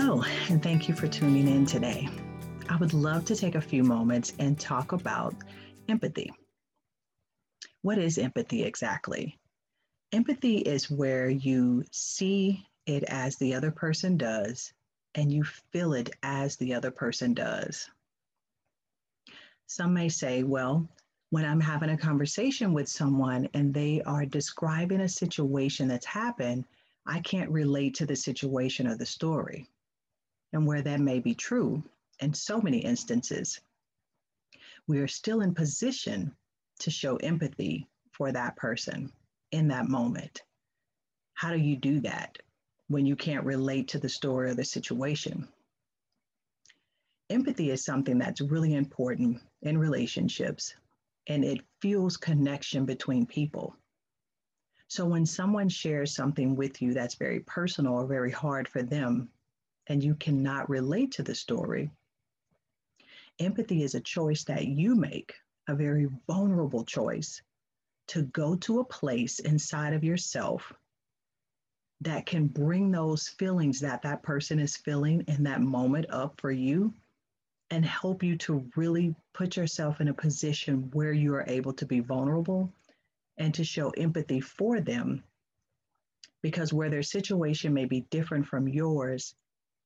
Hello, and thank you for tuning in today. I would love to take a few moments and talk about empathy. What is empathy exactly? Empathy is where you see it as the other person does and you feel it as the other person does. Some may say, well, when I'm having a conversation with someone and they are describing a situation that's happened, I can't relate to the situation or the story. And where that may be true in so many instances, we are still in position to show empathy for that person in that moment. How do you do that when you can't relate to the story or the situation? Empathy is something that's really important in relationships and it fuels connection between people. So when someone shares something with you that's very personal or very hard for them, and you cannot relate to the story, empathy is a choice that you make, a very vulnerable choice to go to a place inside of yourself that can bring those feelings that that person is feeling in that moment up for you and help you to really put yourself in a position where you are able to be vulnerable and to show empathy for them. Because where their situation may be different from yours,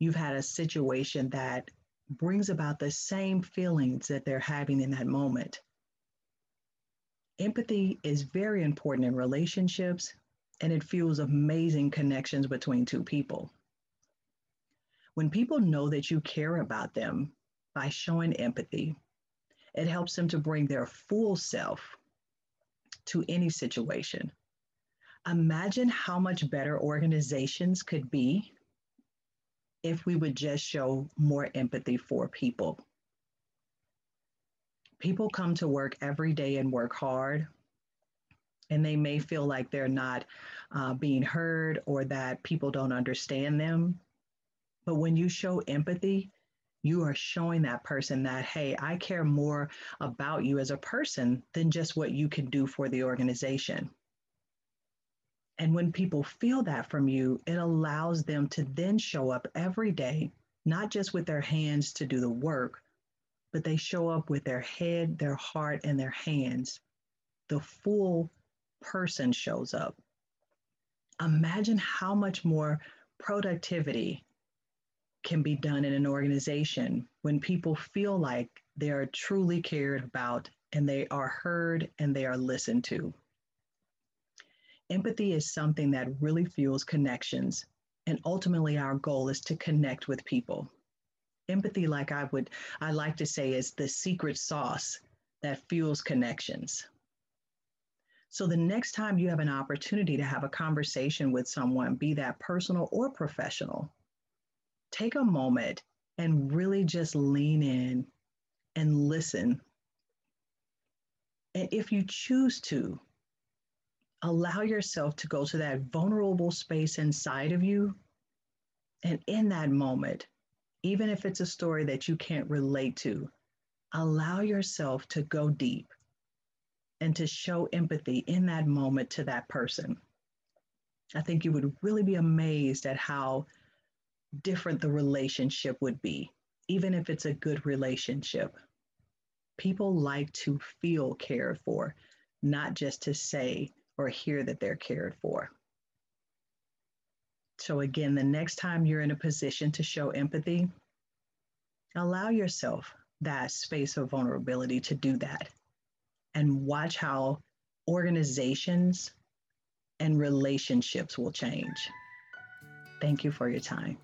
you've had a situation that brings about the same feelings that they're having in that moment. Empathy is very important in relationships and it fuels amazing connections between two people. When people know that you care about them, by showing empathy. It helps them to bring their full self to any situation. Imagine how much better organizations could be if we would just show more empathy for people. People come to work every day and work hard, and they may feel like they're not uh, being heard or that people don't understand them. But when you show empathy, you are showing that person that, hey, I care more about you as a person than just what you can do for the organization. And when people feel that from you, it allows them to then show up every day, not just with their hands to do the work, but they show up with their head, their heart, and their hands. The full person shows up. Imagine how much more productivity can be done in an organization when people feel like they are truly cared about and they are heard and they are listened to. Empathy is something that really fuels connections. And ultimately, our goal is to connect with people. Empathy, like I would, I like to say, is the secret sauce that fuels connections. So the next time you have an opportunity to have a conversation with someone, be that personal or professional, take a moment and really just lean in and listen. And if you choose to, allow yourself to go to that vulnerable space inside of you. And in that moment, even if it's a story that you can't relate to, allow yourself to go deep and to show empathy in that moment to that person. I think you would really be amazed at how different the relationship would be, even if it's a good relationship. People like to feel cared for, not just to say or hear that they're cared for. So, again, the next time you're in a position to show empathy, allow yourself that space of vulnerability to do that and watch how organizations and relationships will change. Thank you for your time.